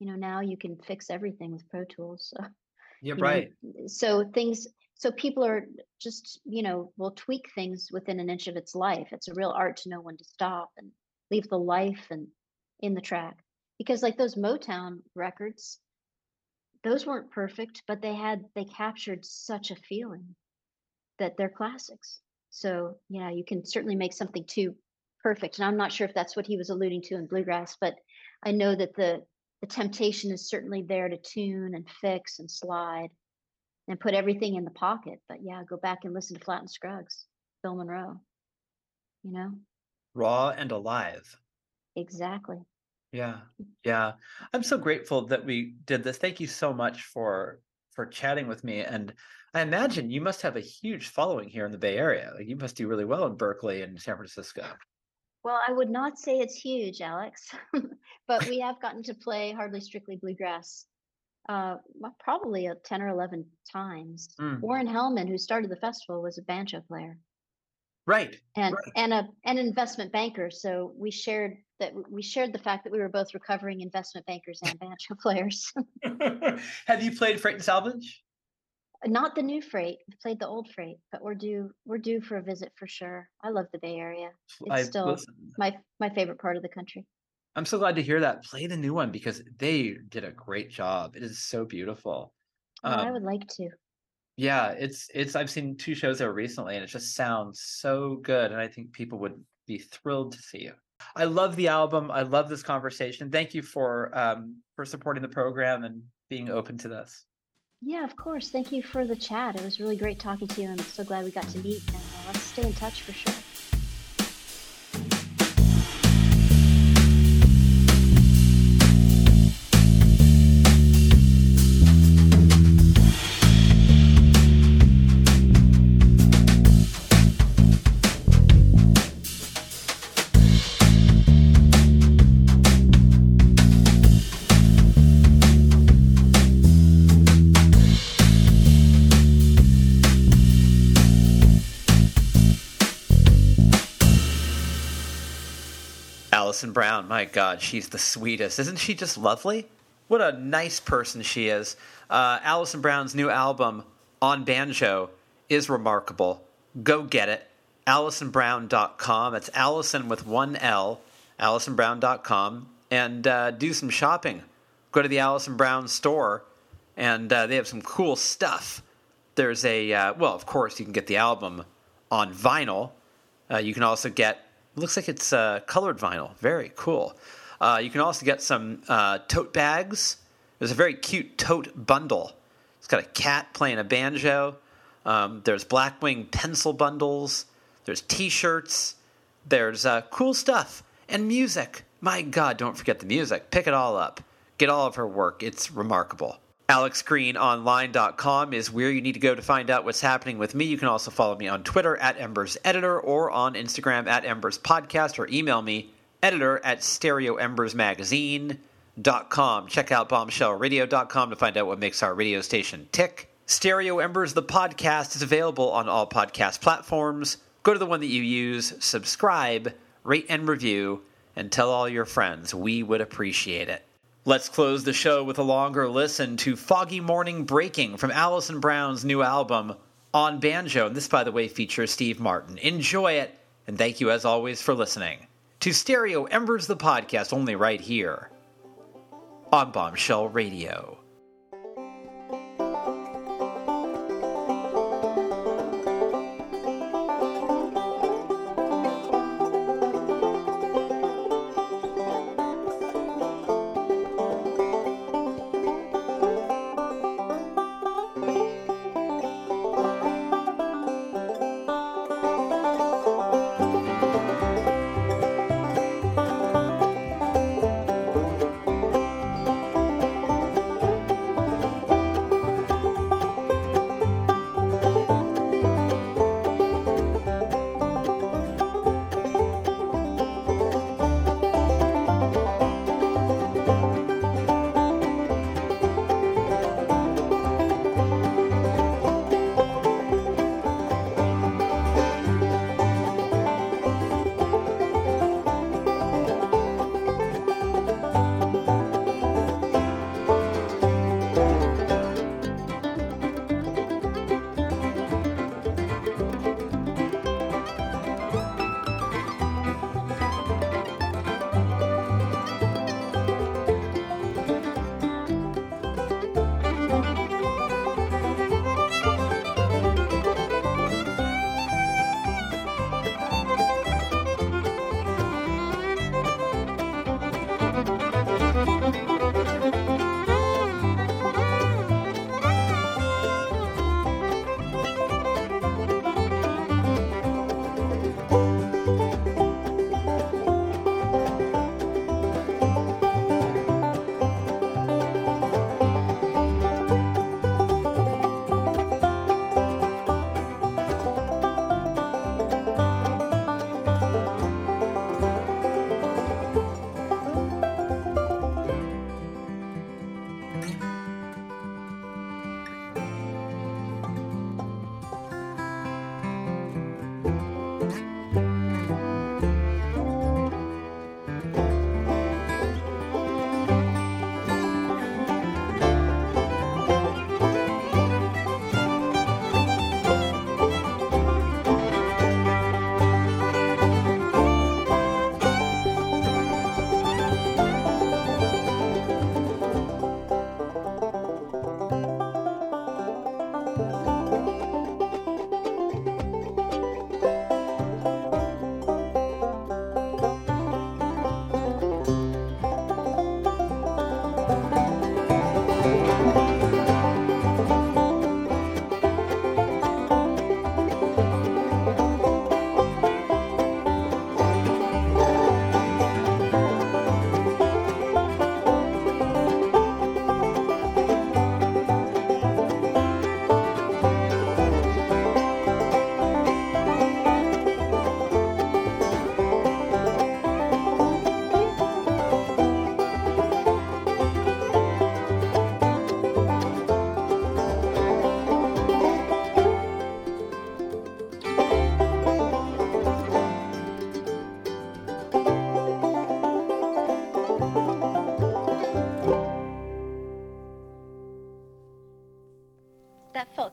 You know, now you can fix everything with Pro Tools. So yeah, you know right. so things so people are just you know will tweak things within an inch of its life it's a real art to know when to stop and leave the life and in the track because like those motown records those weren't perfect but they had they captured such a feeling that they're classics so yeah you can certainly make something too perfect and i'm not sure if that's what he was alluding to in bluegrass but i know that the the temptation is certainly there to tune and fix and slide and put everything in the pocket. But yeah, go back and listen to Flatt and Scruggs, Bill Monroe. You know, Raw and alive. exactly. Yeah. Yeah. I'm so grateful that we did this. Thank you so much for for chatting with me. And I imagine you must have a huge following here in the Bay Area. Like you must do really well in Berkeley and San Francisco. Well, I would not say it's huge, Alex, but we have gotten to play Hardly Strictly Bluegrass uh, probably a 10 or 11 times. Mm, Warren Hellman, who started the festival, was a banjo player Right. and Right. and a an investment banker. So we shared that we shared the fact that we were both recovering investment bankers and banjo players. Have you played Freight and Salvage? Not the new freight. We played the old freight, but we're due we're due for a visit for sure. I love the Bay Area. It's I still my my favorite part of the country. I'm so glad to hear that. Play the new one because they did a great job. It is so beautiful. Oh, I Um, would like to. yeah, it's it's I've seen two shows there recently and it just sounds so good and I think people would be thrilled to see you. I love the album. I love this conversation. Thank you for um for supporting the program and being open to this. Yeah, of course. Thank you for the chat. It was really great talking to you. I'm so glad we got to meet. And uh, let's stay in touch for sure. My God, she's the sweetest. Isn't she just lovely? What a nice person she is. Uh, Alison Brown's new album, On Banjo, is remarkable. Go get it. AlisonBrown.com. It's Alison with one L, AlisonBrown.com, and uh, do some shopping. Go to the Alison Brown store, and uh, they have some cool stuff. There's a, uh, well, of course, you can get the album on vinyl. Uh, you can also get, looks like it's uh, colored vinyl. Very cool. Uh, you can also get some uh, tote bags. There's a very cute tote bundle. It's got a cat playing a banjo. Um, there's Blackwing pencil bundles. There's T-shirts. There's uh, cool stuff and music. My God, don't forget the music. Pick it all up. Get all of her work. It's remarkable. AlexGreenOnline.com is where you need to go to find out what's happening with me. You can also follow me on Twitter at Embers Editor or on Instagram at Embers Podcast or email me editor at StereoEmbersMagazine.com. Check out bombshellradio.com to find out what makes our radio station tick. Stereo Embers, the podcast, is available on all podcast platforms. Go to the one that you use, subscribe, rate and review, and tell all your friends. We would appreciate it. Let's close the show with a longer listen to Foggy Morning Breaking from Alison Brown's new album, On Banjo. And this, by the way, features Steve Martin. Enjoy it, and thank you as always for listening to Stereo Embers, the podcast, only right here on Bombshell Radio.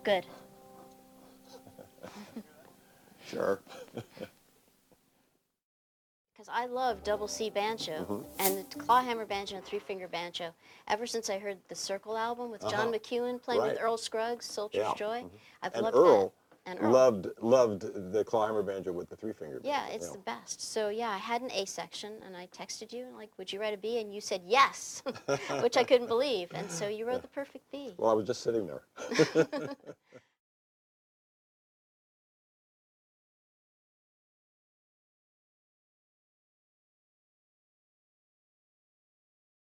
Good. Sure. because I love double C banjo Mm-hmm. and the clawhammer banjo and three finger banjo. Ever since I heard the Circle album with John Uh-huh. McEwen playing with Earl Scruggs, Soldier's Yeah. Joy, I've And loved Earl, that. And Earl. loved loved the clawhammer banjo with the three finger. yeah, it's the best. So yeah, I had an A section, and I texted you like, "Would you write a B?" And you said yes, which I couldn't believe. And so you wrote the perfect B. Well, I was just sitting there.